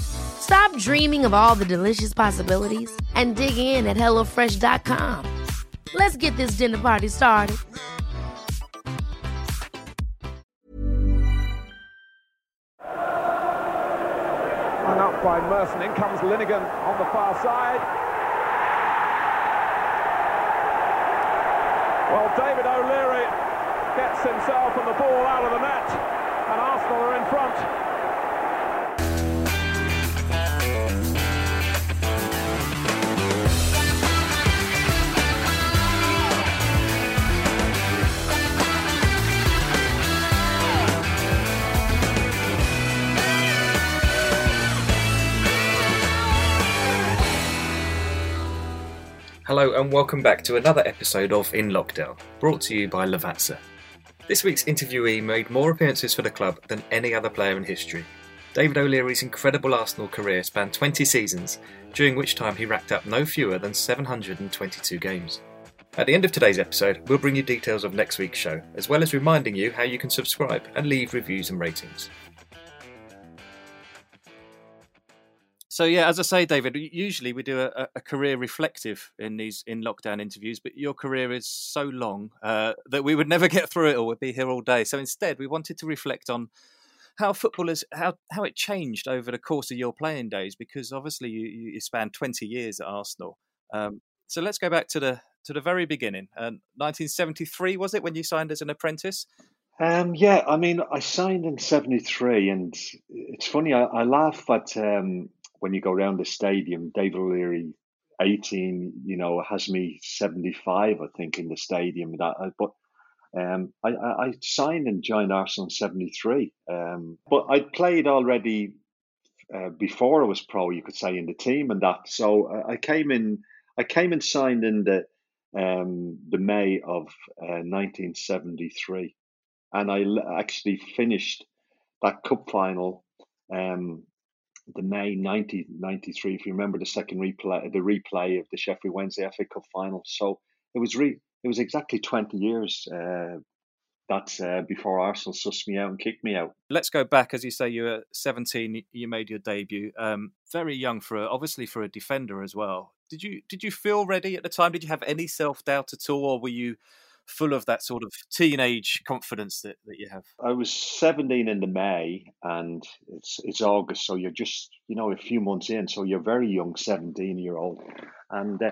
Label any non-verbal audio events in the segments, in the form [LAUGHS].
Stop dreaming of all the delicious possibilities and dig in at HelloFresh.com. Let's get this dinner party started. Hung up by Merson. In comes Linighan on the far side. Well, David O'Leary gets himself and the ball out of the net, and Arsenal are in front. Hello and welcome back to another episode of In Lockdown, brought to you by Lavazza. This week's interviewee made more appearances for the club than any other player in history. David O'Leary's incredible Arsenal career spanned 20 seasons, during which time he racked up no fewer than 722 games. At the end of today's episode, we'll bring you details of next week's show, as well as reminding you how you can subscribe and leave reviews and ratings. So yeah, as I say, David, usually we do a, a, career reflective in these in lockdown interviews, but your career is so long uh, that we would never [LAUGHS] get through it or We'd be here all day. So instead, we wanted to reflect on how footballers how how it changed over the course of your playing days, because obviously you, you spanned twenty years at Arsenal. Um, so let's go back to the to the very beginning. Uh, 1973 was it when you signed as an apprentice? Um, yeah, I mean, I signed in '73, and it's funny. I, I laugh at um, when you go around the stadium, David O'Leary, 18, you know, has me 75, I think, in the stadium. That, uh, but um, I, I, signed and joined Arsenal in 73. Um, but I'd played already uh, before I was pro, you could say, in the team and that. So I, I came in, I came and signed in the um, the May of uh, 1973, and I actually finished that cup final um, the May 1993, if you remember the second replay, the replay of the Sheffield Wednesday FA Cup final. So it was re- it was exactly 20 years uh, that uh, before Arsenal sussed me out and kicked me out. Let's go back, as you say, you were 17, you made your debut. Um, very young for a, obviously for a defender as well. Did you did you feel ready at the time? Did you have any self doubt at all, or were you full of that sort of teenage confidence that, that you have? I was 17 in the May and it's it's August, so you're just, you know, a few months in, so you're very young, 17 year old. And uh,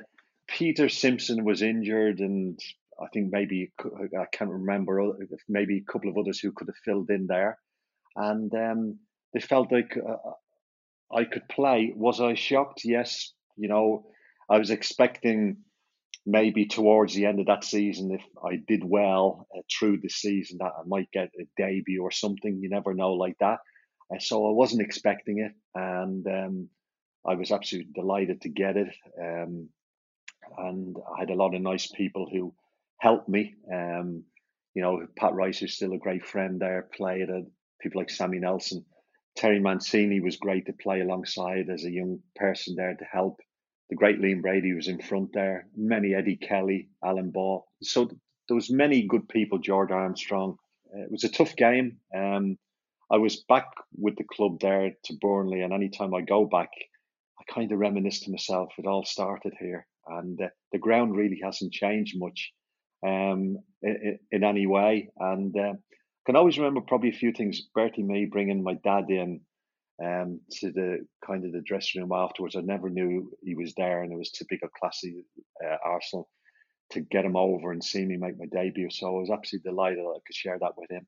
Peter Simpson was injured and I think maybe, I can't remember, maybe a couple of others who could have filled in there. And um, they felt like uh, I could play. Was I shocked? Yes. You know, I was expecting maybe towards the end of that season, if I did well uh, through the season, that I might get a debut or something. You never know like that. Uh, so I wasn't expecting it, and um, I was absolutely delighted to get it. Um, and I had a lot of nice people who helped me. Um, you know, Pat Rice is still a great friend there. Played it. People like Sammy Nelson, Terry Mancini was great to play alongside as a young person there to help the great Liam Brady was in front there, many Eddie Kelly, Alan Ball. So there was many good people, George Armstrong. Uh, it was a tough game. Um, I was back with the club there to Burnley, and anytime I go back, I kind of reminisce to myself, it all started here. And uh, the ground really hasn't changed much um, in, in, any way. And uh, I can always remember probably a few things. Bertie Mee bringing my dad in um, to the kind of the dressing room afterwards. I never knew he was there, and it was typical classy uh, Arsenal to get him over and see me make my debut. So I was absolutely delighted that I could share that with him.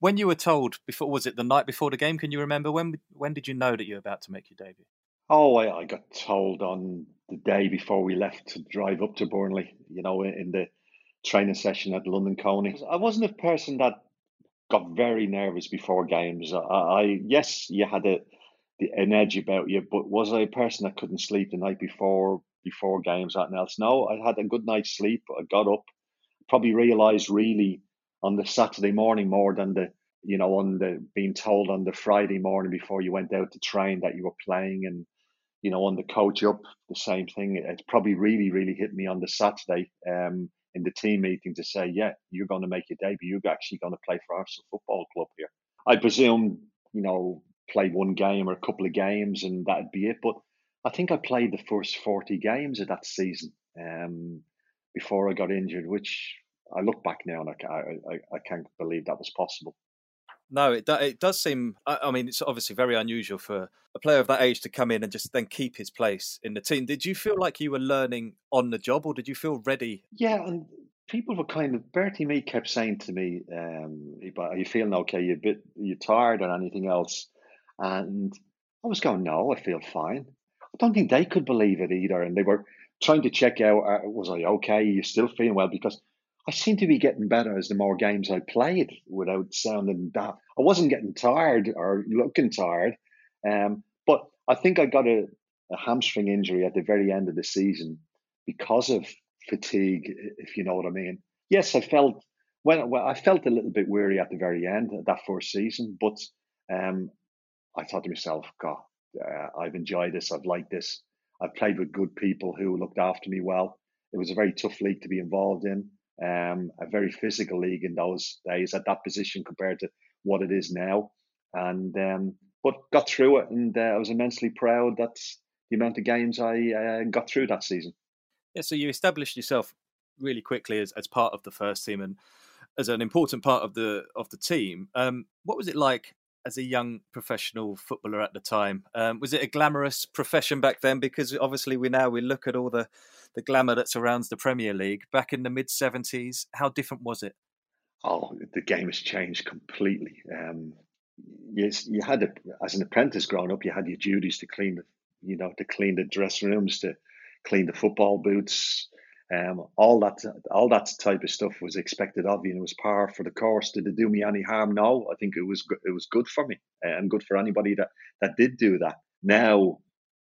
When you were told before, was it the night before the game? Can you remember when? When did you know that you were about to make your debut? Oh, I, I got told on the day before we left to drive up to Burnley. You know, in the training session at London Colney. I wasn't a person that got very nervous before games. I, I yes, you had a the, an edge about you, but was I a person that couldn't sleep the night before before games? That else? No, I had a good night's sleep. I got up, probably realised really on the Saturday morning more than the you know on the being told on the Friday morning before you went out to train that you were playing and you know on the coach up the same thing. It probably really really hit me on the Saturday. Um, in the team meeting to say, yeah, you're going to make your debut. You're actually going to play for Arsenal Football Club here. I presume, you know, play one game or a couple of games and that'd be it. But I think I played the first 40 games of that season um, before I got injured, which I look back now and I, I, I can't believe that was possible. No, it it does seem. I mean, it's obviously very unusual for a player of that age to come in and just then keep his place in the team. Did you feel like you were learning on the job, or did you feel ready? Yeah, and people were kind of Bertie Mee kept saying to me, um, "Are you feeling okay? You bit you tired or anything else?" And I was going, "No, I feel fine." I don't think they could believe it either, and they were trying to check out, uh, "Was I okay? Are you still feeling well?" Because I seem to be getting better as the more games I played without sounding that. I wasn't getting tired or looking tired, um, but I think I got a, a hamstring injury at the very end of the season because of fatigue, if you know what I mean. Yes, I felt when well, I felt a little bit weary at the very end of that first season, but um, I thought to myself, God, uh, I've enjoyed this. I've liked this. I've played with good people who looked after me well. It was a very tough league to be involved in um, a very physical league in those days at that position compared to what it is now. And um, but got through it, and uh, I was immensely proud that the amount of games I uh, got through that season. Yeah, so you established yourself really quickly as, as part of the first team and as an important part of the of the team. Um, what was it like as a young professional footballer at the time? Um, was it a glamorous profession back then? Because obviously we now we look at all the the glamour that surrounds the Premier League. Back in the mid 70s, how different was it? Oh, the game has changed completely. Um, yes, you had to, as an apprentice growing up, you had your duties to clean the, you know, to clean the dressing rooms, to clean the football boots, um, all that, all that type of stuff was expected of you, and it was par for the course. Did it do me any harm? No, I think it was, it was good for me, and good for anybody that that did do that. Now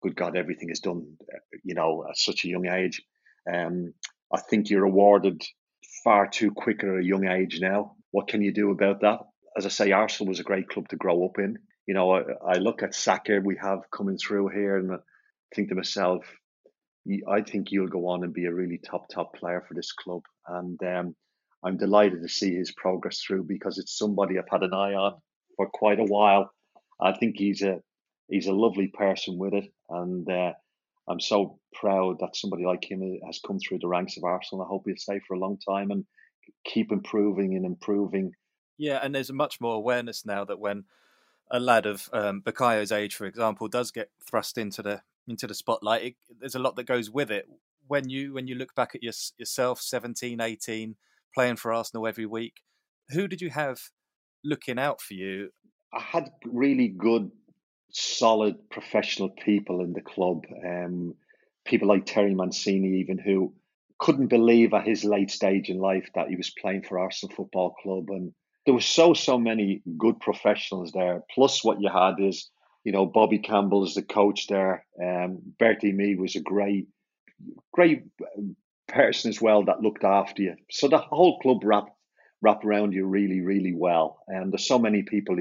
good God, everything is done, you know, at such a young age. Um, I think you're awarded far too quick at a young age now. What can you do about that? As I say, Arsenal was a great club to grow up in. You know, I, I look at Saka we have coming through here and I think to myself, I think you'll go on and be a really top, top player for this club. And um, I'm delighted to see his progress through because it's somebody I've had an eye on for quite a while. I think he's a he's a lovely person with it, and uh, I'm so proud that somebody like him has come through the ranks of Arsenal. I hope he'll stay for a long time and keep improving and improving. Yeah, and there's much more awareness now that when a lad of um, Bukayo's age, for example, does get thrust into the into the spotlight, it, there's a lot that goes with it. When you when you look back at your, yourself, 17, 18, playing for Arsenal every week, who did you have looking out for you? I had really good solid professional people in the club. Um, people like Terry Mancini, even who couldn't believe at his late stage in life that he was playing for Arsenal Football Club. And there were so, so many good professionals there. Plus, what you had is, you know, Bobby Campbell is the coach there. Um, Bertie Mee was a great, great person as well that looked after you. So the whole club wrapped wrap around you really, really well. And there's so many people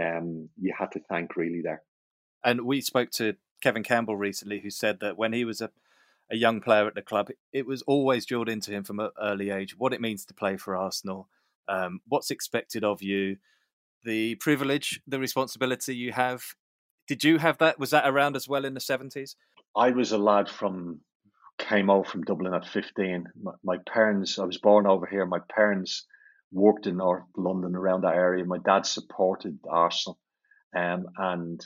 um, you had to thank really there. And we spoke to Kevin Campbell recently, who said that when he was a, a young player at the club, it was always drilled into him from an early age what it means to play for Arsenal, um, what's expected of you, the privilege, the responsibility you have. Did you have that? Was that around as well in the 70s? I was a lad from, came out from Dublin at 15. My, my parents, I was born over here. My parents worked in North London around that area. My dad supported Arsenal, um, and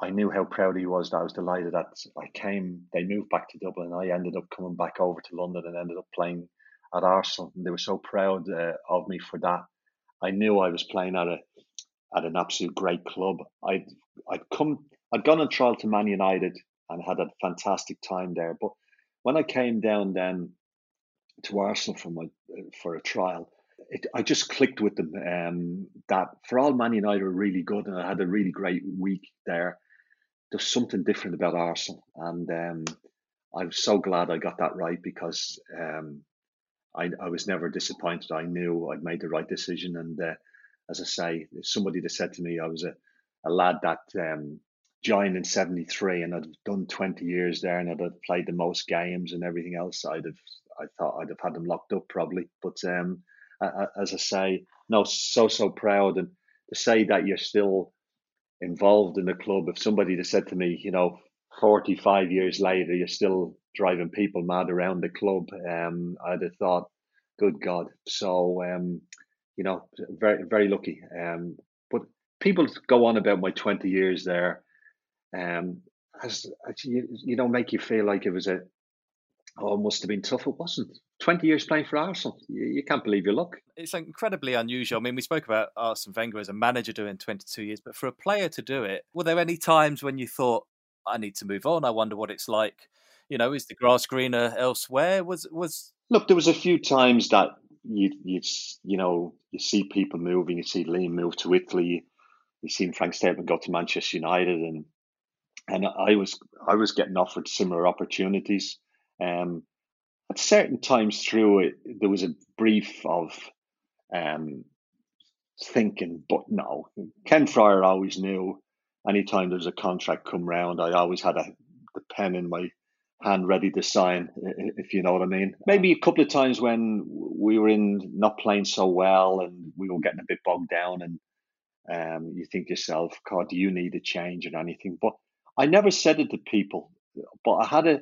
I knew how proud he was. That I was delighted that I came. They moved back to Dublin. I ended up coming back over to London and ended up playing at Arsenal. And they were so proud uh, of me for that. I knew I was playing at a at an absolute great club. I'd I'd come I'd gone on trial to Man United and had a fantastic time there. But when I came down then to Arsenal for my for a trial, it, I just clicked with them. Um, that for all Man United were really good, and I had a really great week there. There's something different about Arsenal, and um, I'm so glad I got that right because um, I, I was never disappointed. I knew I'd made the right decision, and uh, as I say, somebody that said to me I was a, a lad that um, joined in 73 and I'd done 20 years there and I'd played the most games and everything else, I'd have, I thought I'd have had them locked up probably. But um, as I say, no, so, so proud. And to say that you're still involved in the club, if somebody had said to me, you know, 45 years later, you're still driving people mad around the club, um, I'd have thought, good God. So, um, you know, very very lucky. Um, but people go on about my twenty years there, um, as, as you, you know, make you feel like it was a oh, it must have been tough. It wasn't. 20 years playing for Arsenal. You, you, can't believe your luck. It's incredibly unusual. I mean, we spoke about Arsene Wenger as a manager doing 22 years, but for a player to do it, were there any times when you thought, I need to move on? I wonder what it's like. You know, is the grass greener elsewhere? Was was Look, there was a few times that you you you know you see people moving. You see Liam move to Italy. You seen Frank Stapleton go to Manchester United, and and I was I was getting offered similar opportunities. Um, at certain times through it, there was a brief of um, thinking, but no. Ken Friar always knew. Anytime there was a contract come round, I always had a the pen in my hand ready to sign, if you know what I mean. Maybe a couple of times when we were in not playing so well and we were getting a bit bogged down, and um, you think yourself, God, do you need a change or anything? But I never said it to people, but I had a,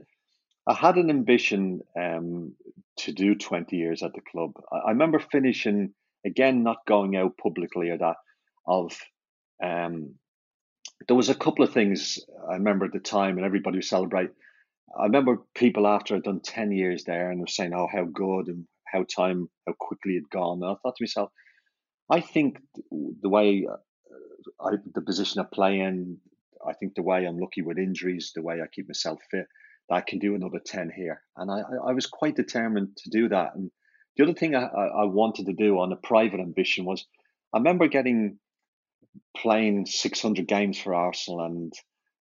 I had an ambition um, to do 20 years at the club. I, I remember finishing again, not going out publicly or that of. Um, there was a couple of things I remember at the time, and everybody was celebrating I remember people after I'd done 10 years there and were saying, oh, how good and how time, how quickly it had gone. And I thought to myself, I think the way uh, I, the position I play in, I think the way I'm lucky with injuries, the way I keep myself fit, I can do another 10 here. And I, I was quite determined to do that. And the other thing I, I wanted to do on a private ambition was I remember getting playing 600 games for Arsenal and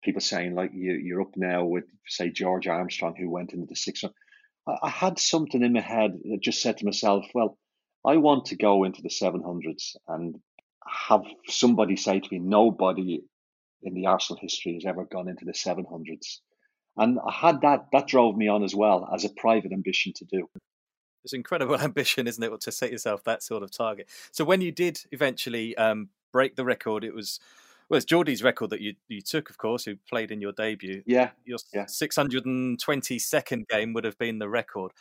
people saying like you, you're up now with say George Armstrong who went into the 600. I, I had something in my head that just said to myself, well, I want to go into the 700s and have somebody say to me, nobody in the Arsenal history has ever gone into the 700s. And I had that, that drove me on as well as a private ambition to do. It's incredible [LAUGHS] ambition, isn't it, to set yourself that sort of target? So when you did eventually um, break the record, it was well, it's Geordie's record that you you took, of course, who played in your debut. Yeah, your yeah. 622nd game would have been the record.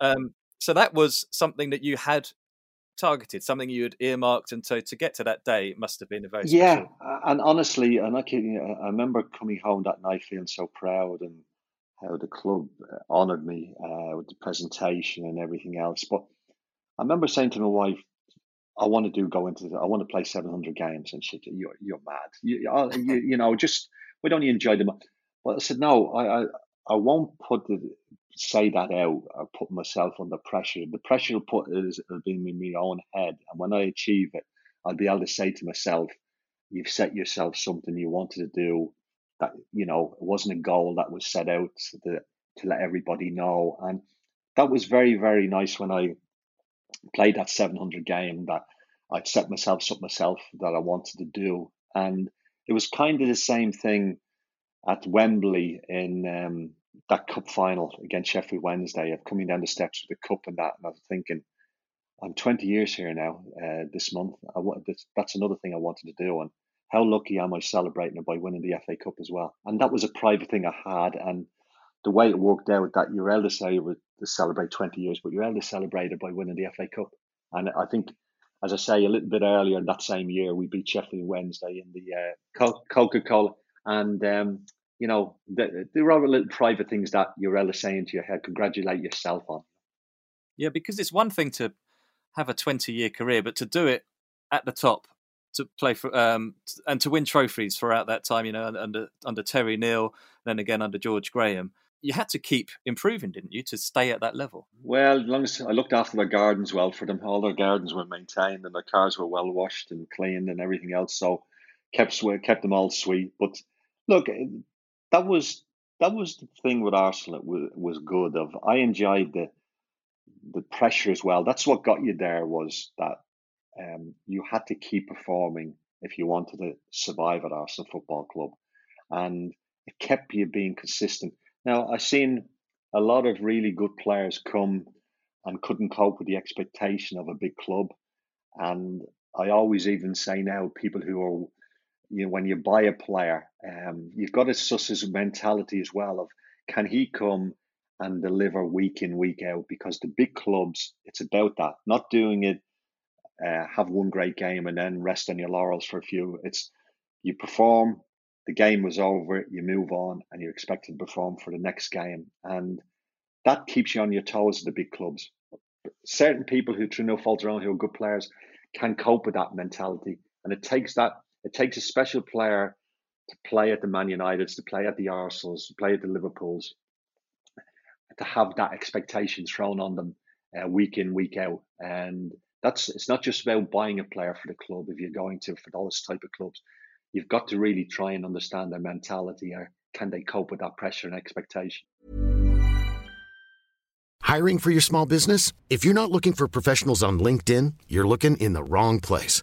Um, so that was something that you had targeted, something you had earmarked, and so to get to that day, must have been a very yeah. Special... And honestly, and I, can, I remember coming home that night feeling so proud and how the club uh, honoured me uh, with the presentation and everything else. But I remember saying to my wife, I want to do go into. The, I want to play seven hundred games, and she, you're you're mad. You, you, you know, just we don't enjoy them. But I said no. I I, I won't put the say that out I put myself under pressure. The pressure will put is will be in my own head, and when I achieve it, I'll be able to say to myself, "You've set yourself something you wanted to do. That you know it wasn't a goal that was set out to to let everybody know." And that was very very nice when I played that 700 game that I'd set myself up myself that I wanted to do. And it was kind of the same thing at Wembley in um, that cup final against Sheffield Wednesday of coming down the steps with the cup and that. And I was thinking, I'm 20 years here now uh, this month. I want, that's another thing I wanted to do. And how lucky am I celebrating it by winning the FA Cup as well? And that was a private thing I had. And the way it worked out that your eldest say would celebrate 20 years, but your eldest celebrated by winning the FA Cup. And I think, as I say, a little bit earlier in that same year, we beat Sheffield Wednesday in the uh, Coca Cola. And, um, you know, there are little private things that you're eldest saying to your head, congratulate yourself on. Yeah, because it's one thing to have a 20 year career, but to do it at the top to play for um, and to win trophies throughout that time. You know, under under Terry Neill, then again under George Graham. You had to keep improving, didn't you, to stay at that level? Well, as long as I looked after their gardens well for them, all their gardens were maintained and their cars were well washed and cleaned and everything else. So kept kept them all sweet. But look, that was that was the thing with Arsenal. It was, was good. Of I enjoyed the the pressure as well. That's what got you there. Was that um, you had to keep performing if you wanted to survive at Arsenal Football Club, and it kept you being consistent. Now I've seen a lot of really good players come and couldn't cope with the expectation of a big club, and I always even say now people who are you know when you buy a player, um, you've got to suss his mentality as well of can he come and deliver week in week out because the big clubs it's about that not doing it uh, have one great game and then rest on your laurels for a few. It's you perform, the game was over, you move on, and you're expected to perform for the next game, and that keeps you on your toes at the big clubs. Certain people who, through no fault of their own, who are good players, can cope with that mentality, and it takes that. It takes a special player to play at the Man Uniteds, to play at the Arsenals, to play at the Liverpools, to have that expectation thrown on them uh, week in, week out, and that's it's not just about buying a player for the club. If you're going to for those type of clubs you've got to really try and understand their mentality or can they cope with that pressure and expectation? Hiring for your small business? If you're not looking for professionals on linkedin you're looking in the wrong place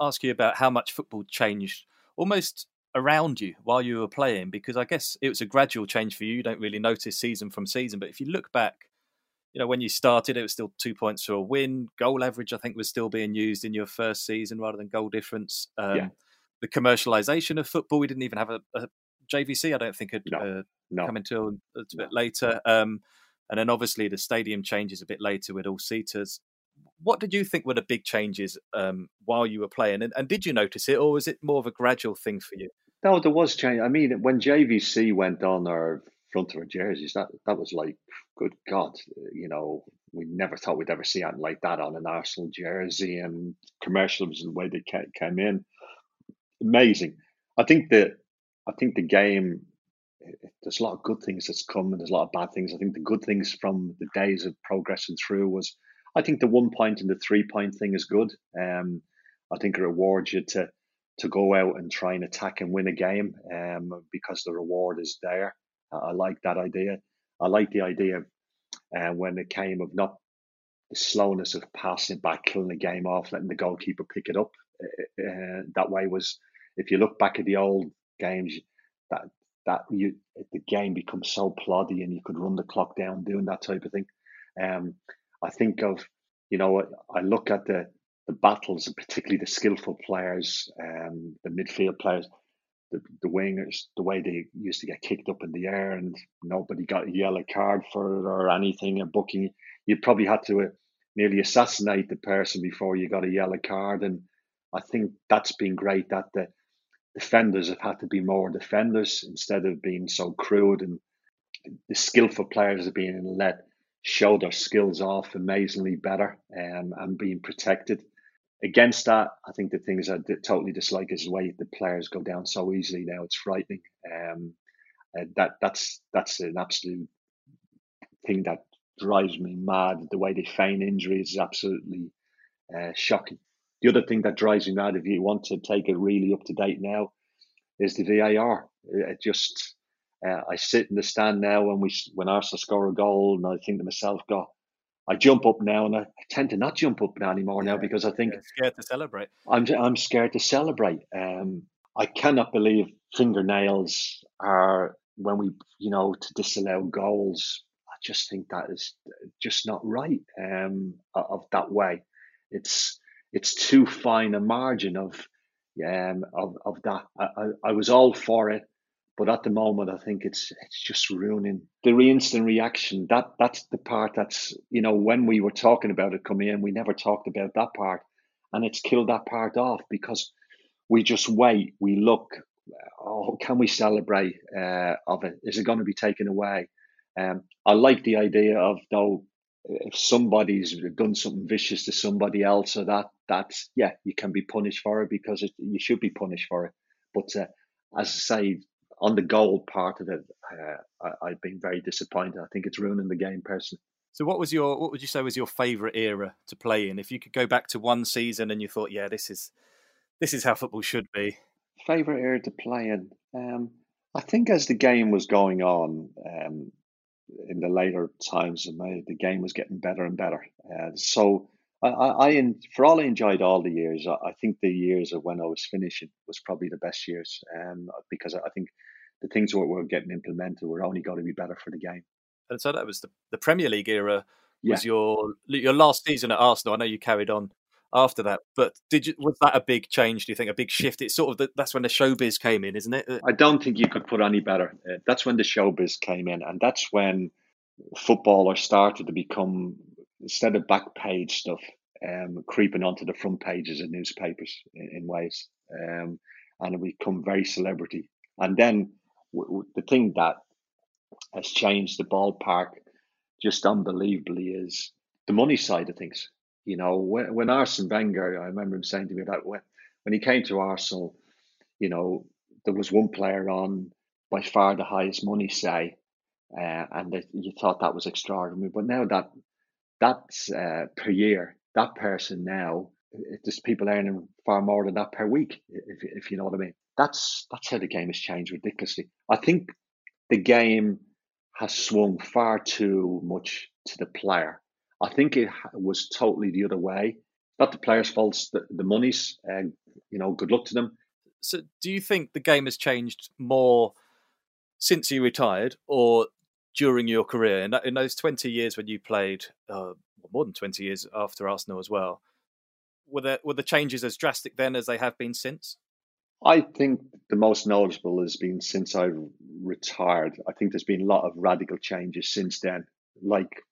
ask you about how much football changed almost around you while you were playing, because I guess it was a gradual change for you. You don't really notice season from season, but if you look back, you know, when you started, it was still two points for a win. Goal average, I think, was still being used in your first season rather than goal difference. Um, yeah. The commercialization of football, we didn't even have a, a JVC. I don't think had no. Uh, no. come until a, a no. bit later. Um, and then obviously the stadium changes a bit later with all seaters what did you think were the big changes um, while you were playing, and, and, did you notice it, or was it more of a gradual thing for you? No, there was change. I mean, when JVC went on our front of our jerseys, that that was like, good God, you know, we never thought we'd ever see anything like that on an Arsenal jersey, and commercials and the way they came in, amazing. I think that I think the game. There's a lot of good things that's come, and there's a lot of bad things. I think the good things from the days of progressing through was I think the one point and the three point thing is good. Um, I think it rewards you to to go out and try and attack and win a game um, because the reward is there. I like that idea. I like the idea of uh, when it came of not the slowness of passing it back, killing the game off, letting the goalkeeper pick it up. Uh, uh that way was, if you look back at the old games, that that you the game becomes so ploddy and you could run the clock down doing that type of thing. Um, I think of, you know, I look at the the battles, and particularly the skillful players, um, the midfield players, the, the wingers, the way they used to get kicked up in the air and nobody got a yellow card for it or anything. A booking, you probably had to uh, nearly assassinate the person before you got a yellow card. And I think that's been great that the defenders have had to be more defenders instead of being so crude and the skillful players are being let show their skills off amazingly better um, and being protected. Against that, I think the things I totally dislike is the way the players go down so easily now. It's frightening. Um, that that's that's an absolute thing that drives me mad. The way they feign injuries is absolutely uh, shocking. the other thing that drives me mad, if you want to take it really up to date now, is the VAR. It just, uh, I sit in the stand now when we when Arsenal score a goal, and I think to myself, "God, I jump up now, and I tend to not jump up now anymore yeah, now because I think scared to celebrate. I'm I'm scared to celebrate. Um, I cannot believe fingernails are when we, you know, to disallow goals. I just think that is just not right. Um, of that way, it's it's too fine a margin of um, of of that. I, I, I, was all for it, but at the moment, I think it's it's just ruining the re- instant reaction. That that's the part that's you know when we were talking about it coming in, we never talked about that part, and it's killed that part off because we just wait, we look. Oh, can we celebrate uh, of it? Is it going to be taken away? Um, I like the idea of though if somebody's done something vicious to somebody else or that that's yeah you can be punished for it because it, you should be punished for it but uh, as i say on the goal part of it uh, I, have been very disappointed. I think it's ruining the game personally. So what was your what would you say was your favorite era to play in? If you could go back to one season and you thought yeah this is this is how football should be. Favorite era to play in? Um, i think as the game was going on um, in the later times, my, the game was getting better and better. Uh, so I, I, I, for all I enjoyed all the years, I, I, think the years of when I was finishing was probably the best years, um, because I think the things that were getting implemented were only going to be better for the game. And so that was the, the Premier League era. Was yeah. your your last season at Arsenal? I know you carried on after that. But did you was that a big change? Do you think a big shift? It's sort of the, that's when the showbiz came in, isn't it? I don't think you could put any better. Uh, that's when the showbiz came in, and that's when footballers started to become instead of back page stuff, um, creeping onto the front pages of newspapers in, in ways, um, and we become very celebrity. And then w- w- the thing that has changed the ballpark just unbelievably is the money side of things. You know, when, when Arsene Wenger, I remember him saying to me that when, when he came to Arsenal, you know, there was one player on by far the highest money, say, uh, and that you thought that was extraordinary. But now that that's uh, per year, that person now, there's people earning far more than that per week, if, if you know what I mean. That's that's how the game has changed ridiculously. I think the game has swung far too much to the player I think it was totally the other way. Not the players' faults, the, the money's, uh, you know, good luck to them. So, do you think the game has changed more since you retired or during your career? In, in those 20 years when you played, uh, more than 20 years after Arsenal as well, were, there, were the changes as drastic then as they have been since? I think the most noticeable has been since I retired. I think there's been a lot of radical changes since then, like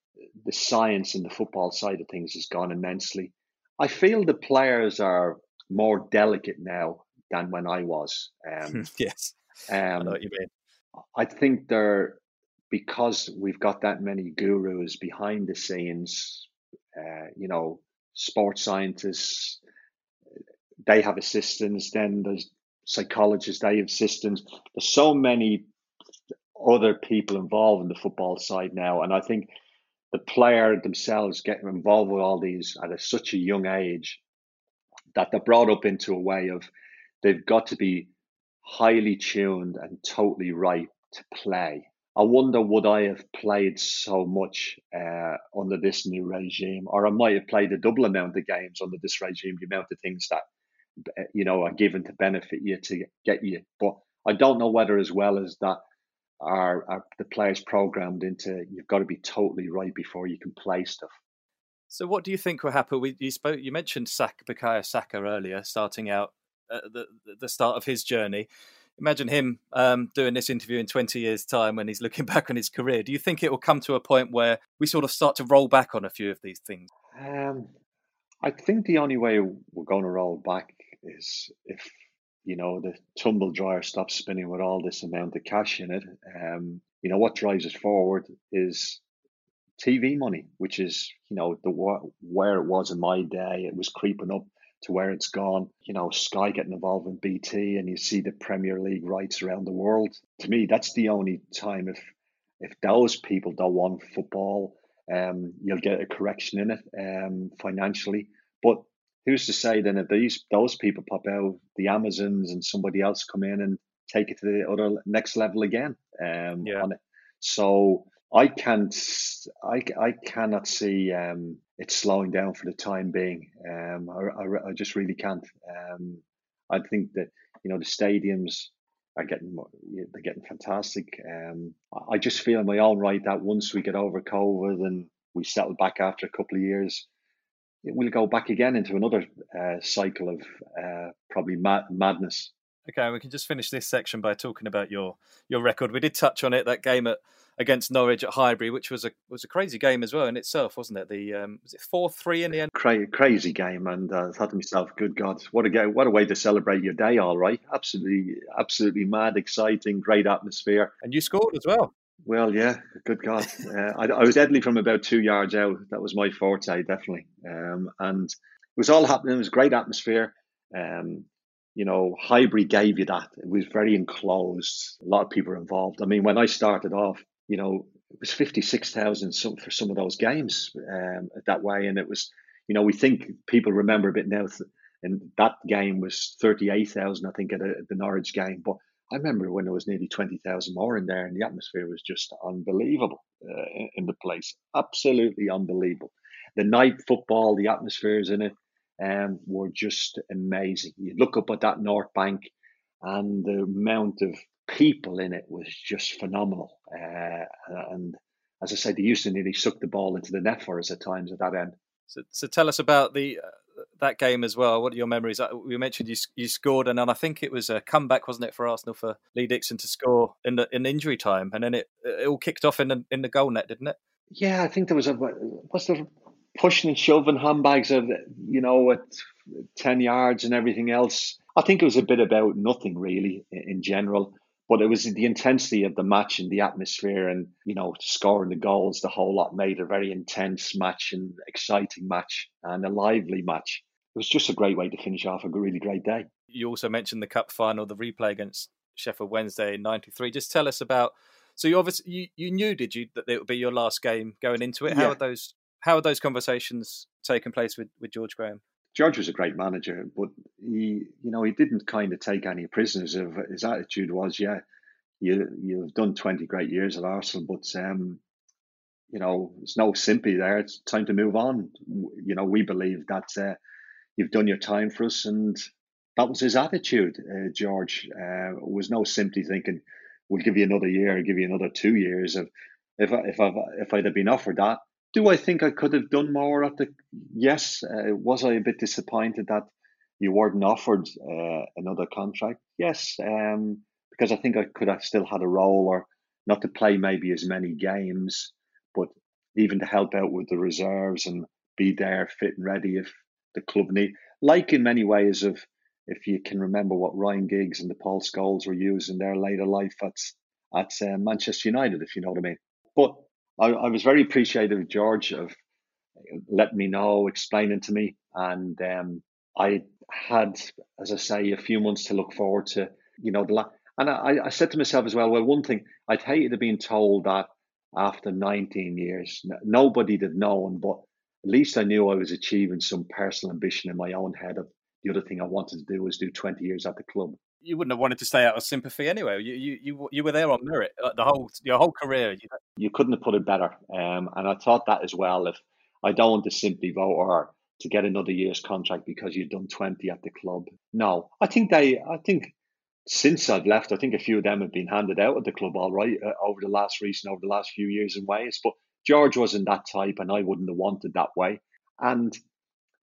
the science in the football side of things has gone immensely. I feel the players are more delicate now than when I was. Um, [LAUGHS] yes, um, I know what you mean. I think they're because we've got that many gurus behind the scenes. Uh, you know, sports scientists, they have assistants. Then there's psychologists, they have assistants. There's so many other people involved in the football side now, and I think the player themselves getting involved with all these at a, such a young age that they're brought up into a way of they've got to be highly tuned and totally right to play. I wonder would I have played so much uh, under this new regime, or I might have played a double amount of games under this regime, the amount of things that uh, you know are given to benefit you to get you. But I don't know whether as well as that are, are the players programmed into you've got to be totally right before you can play stuff. So, what do you think will happen? We, you spoke, you mentioned Sak, Bukayo Saka earlier, starting out at the the start of his journey. Imagine him um, doing this interview in 20 years' time when he's looking [LAUGHS] back on his career. Do you think it will come to a point where we sort of start to roll back on a few of these things? Um, I think the only way we're going to roll back is if you know, the tumble dryer stops spinning with all this amount of cash in it. Um, you know, what drives us forward is TV money, which is, you know, the where it was in my day, it was creeping up to where it's gone. You know, Sky getting involved in BT, and you see the Premier League rights around the world. To me, that's the only time if if those people don't want football, um, you'll get a correction in it um, financially. But who's to say then if these those people pop out, the Amazons and somebody else come in and take it to the other next level again? Um, yeah. So I can't, I, I cannot see um, it slowing down for the time being. Um, I, I, I just really can't. Um, I think that you know the stadiums are getting they're getting fantastic. Um, I just feel in my own right that once we get over COVID and we settle back after a couple of years, we'll go back again into another uh, cycle of uh, probably mad- madness. Okay, we can just finish this section by talking about your your record. We did touch on it that game at against Norwich at Highbury, which was a was a crazy game as well in itself, wasn't it? The um, was it four three in the end? Cra- crazy game, and uh, I thought to myself, "Good God, what a game! What a way to celebrate your day! All right, absolutely, absolutely mad, exciting, great atmosphere." And you scored as well. Well, yeah, good God, uh, I, I, was deadly from about two yards out. That was my forte, definitely, um, and it was all happening. It was great atmosphere. Um, you know, Highbury gave you that. It was very enclosed. A lot of people were involved. I mean, when I started off, you know, it was 56,000 some, for some of those games um, that way. And it was, you know, we think people remember a bit now, and that game was 38,000, I think, at, a, at the Norwich game. But I remember when there was nearly 20,000 more in there, and the atmosphere was just unbelievable uh, in, in the place. Absolutely unbelievable. The night football, the atmospheres in it um, were just amazing. You look up at that North Bank, and the amount of people in it was just phenomenal. Uh, and as I said, they used to nearly suck the ball into the net for us at times at that end. So, so tell us about the uh, that game as well. What are your memories? Uh, we mentioned you you scored, and then I think it was a comeback, wasn't it, for Arsenal for Lee Dixon to score in the in injury time, and then it it all kicked off in the in the goal net, didn't it? Yeah, I think there was a was there pushing and shoving handbags of you know at ten yards and everything else. I think it was a bit about nothing really in general. But it was the intensity of the match and the atmosphere and, you know, scoring the goals, the whole lot made a very intense match and exciting match and a lively match. It was just a great way to finish off a really great day. You also mentioned the cup final, the replay against Sheffield Wednesday in '93. Just tell us about. So you obviously you, you knew, did you, that it would be your last game going into it? How are those how are those conversations taking place with, with George Graham? George was a great manager, but he, you know, he didn't kind of take any prisoners. Of his attitude was, yeah, you you've done twenty great years at Arsenal, but um, you know, there's no sympathy there. It's time to move on. You know, we believe that uh, you've done your time for us, and that was his attitude. Uh, George uh, was no sympathy thinking, "We'll give you another year, give you another two years." Of if I, if I if I'd have been offered that, do I think I could have done more at the? Yes. Uh, was I a bit disappointed that you weren't offered uh, another contract? Yes, um, because I think I could have still had a role, or not to play maybe as many games, but even to help out with the reserves and be there fit and ready if the club need. Like in many ways of if you can remember what Ryan Giggs and the Paul Scholes were used in their later life at at uh, Manchester United, if you know what I mean. But I, I was very appreciative of George of letting me know, explaining to me, and um, I had, as I say, a few months to look forward to. You know, the la- and I, I said to myself as well. Well, one thing I'd hate to be told that after 19 years, nobody had known, but at least I knew I was achieving some personal ambition in my own head of the other thing I wanted to do was do 20 years at the club you wouldn't have wanted to stay out of sympathy anyway. You you you, you were there on merit uh, the whole your whole career. You, you couldn't have put it better. Um, and I thought that as well. If I don't want to simply vote or to get another year's contract because you've done twenty at the club. No, I think they. I think since I've left, I think a few of them have been handed out at the club all right uh, over the last recent over the last few years in ways. But George wasn't that type, and I wouldn't have wanted that way. And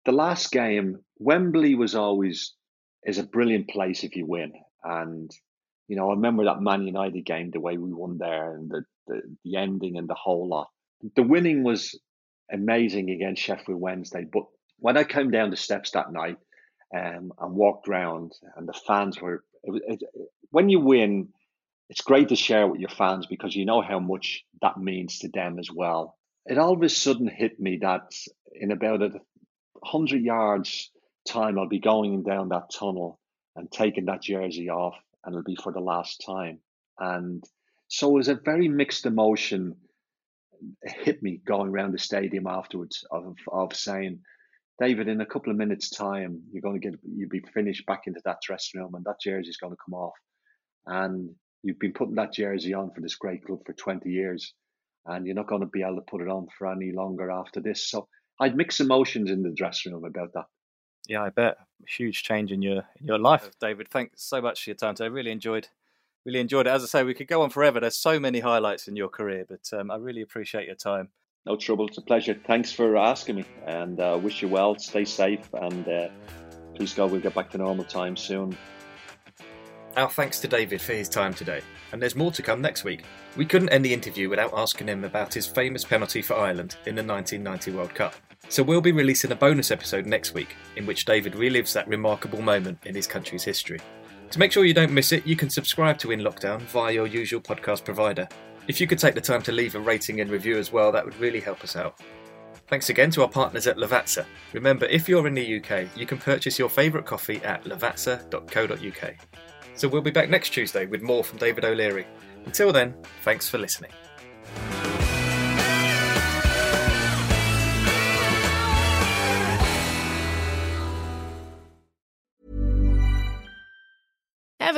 the last game, Wembley was always is a brilliant place if you win. And you know, I remember that Man United game, the way we won there, and the the, the ending and the whole lot. The winning was amazing against Sheffield Wednesday, but when I came down the steps that night um, and walked around, and the fans were, it, it, when you win, it's great to share with your fans because you know how much that means to them as well. It all of a sudden hit me that in about a hundred yards time, I'll be going down that tunnel and taking that jersey off, and it'll be for the last time. And so it was a very mixed emotion. It hit me going around the stadium afterwards of of saying David, in a couple of minutes' time, you're going to get you'll be finished back into that dressing room, and that jersey is going to come off, and you've been putting that jersey on for this great club for 20 years, and you're not going to be able to put it on for any longer after this. So I'd mix emotions in the dressing room about that. Yeah, I bet huge change in your in your life, David. Thanks so much for your time. Today. I really enjoyed really enjoyed it. As I say, we could go on forever. There's so many highlights in your career, but um, I really appreciate your time. No trouble. It's a pleasure. Thanks for asking me, and uh, wish you well. Stay safe, and uh, please God, we'll get back to normal time soon. Our thanks to David for his time today, and there's more to come next week. We couldn't end the interview without asking him about his famous penalty for Ireland in the 1990 World Cup. So we'll be releasing a bonus episode next week in which David relives that remarkable moment in his country's history. To make sure you don't miss it, you can subscribe to In Lockdown via your usual podcast provider. If you could take the time to leave a rating and review as well, that would really help us out. Thanks again to our partners at Lavazza. Remember, if you're in the UK, you can purchase your favourite coffee at lavazza.co.uk. So we'll be back next Tuesday with more from David O'Leary. Until then, thanks for listening.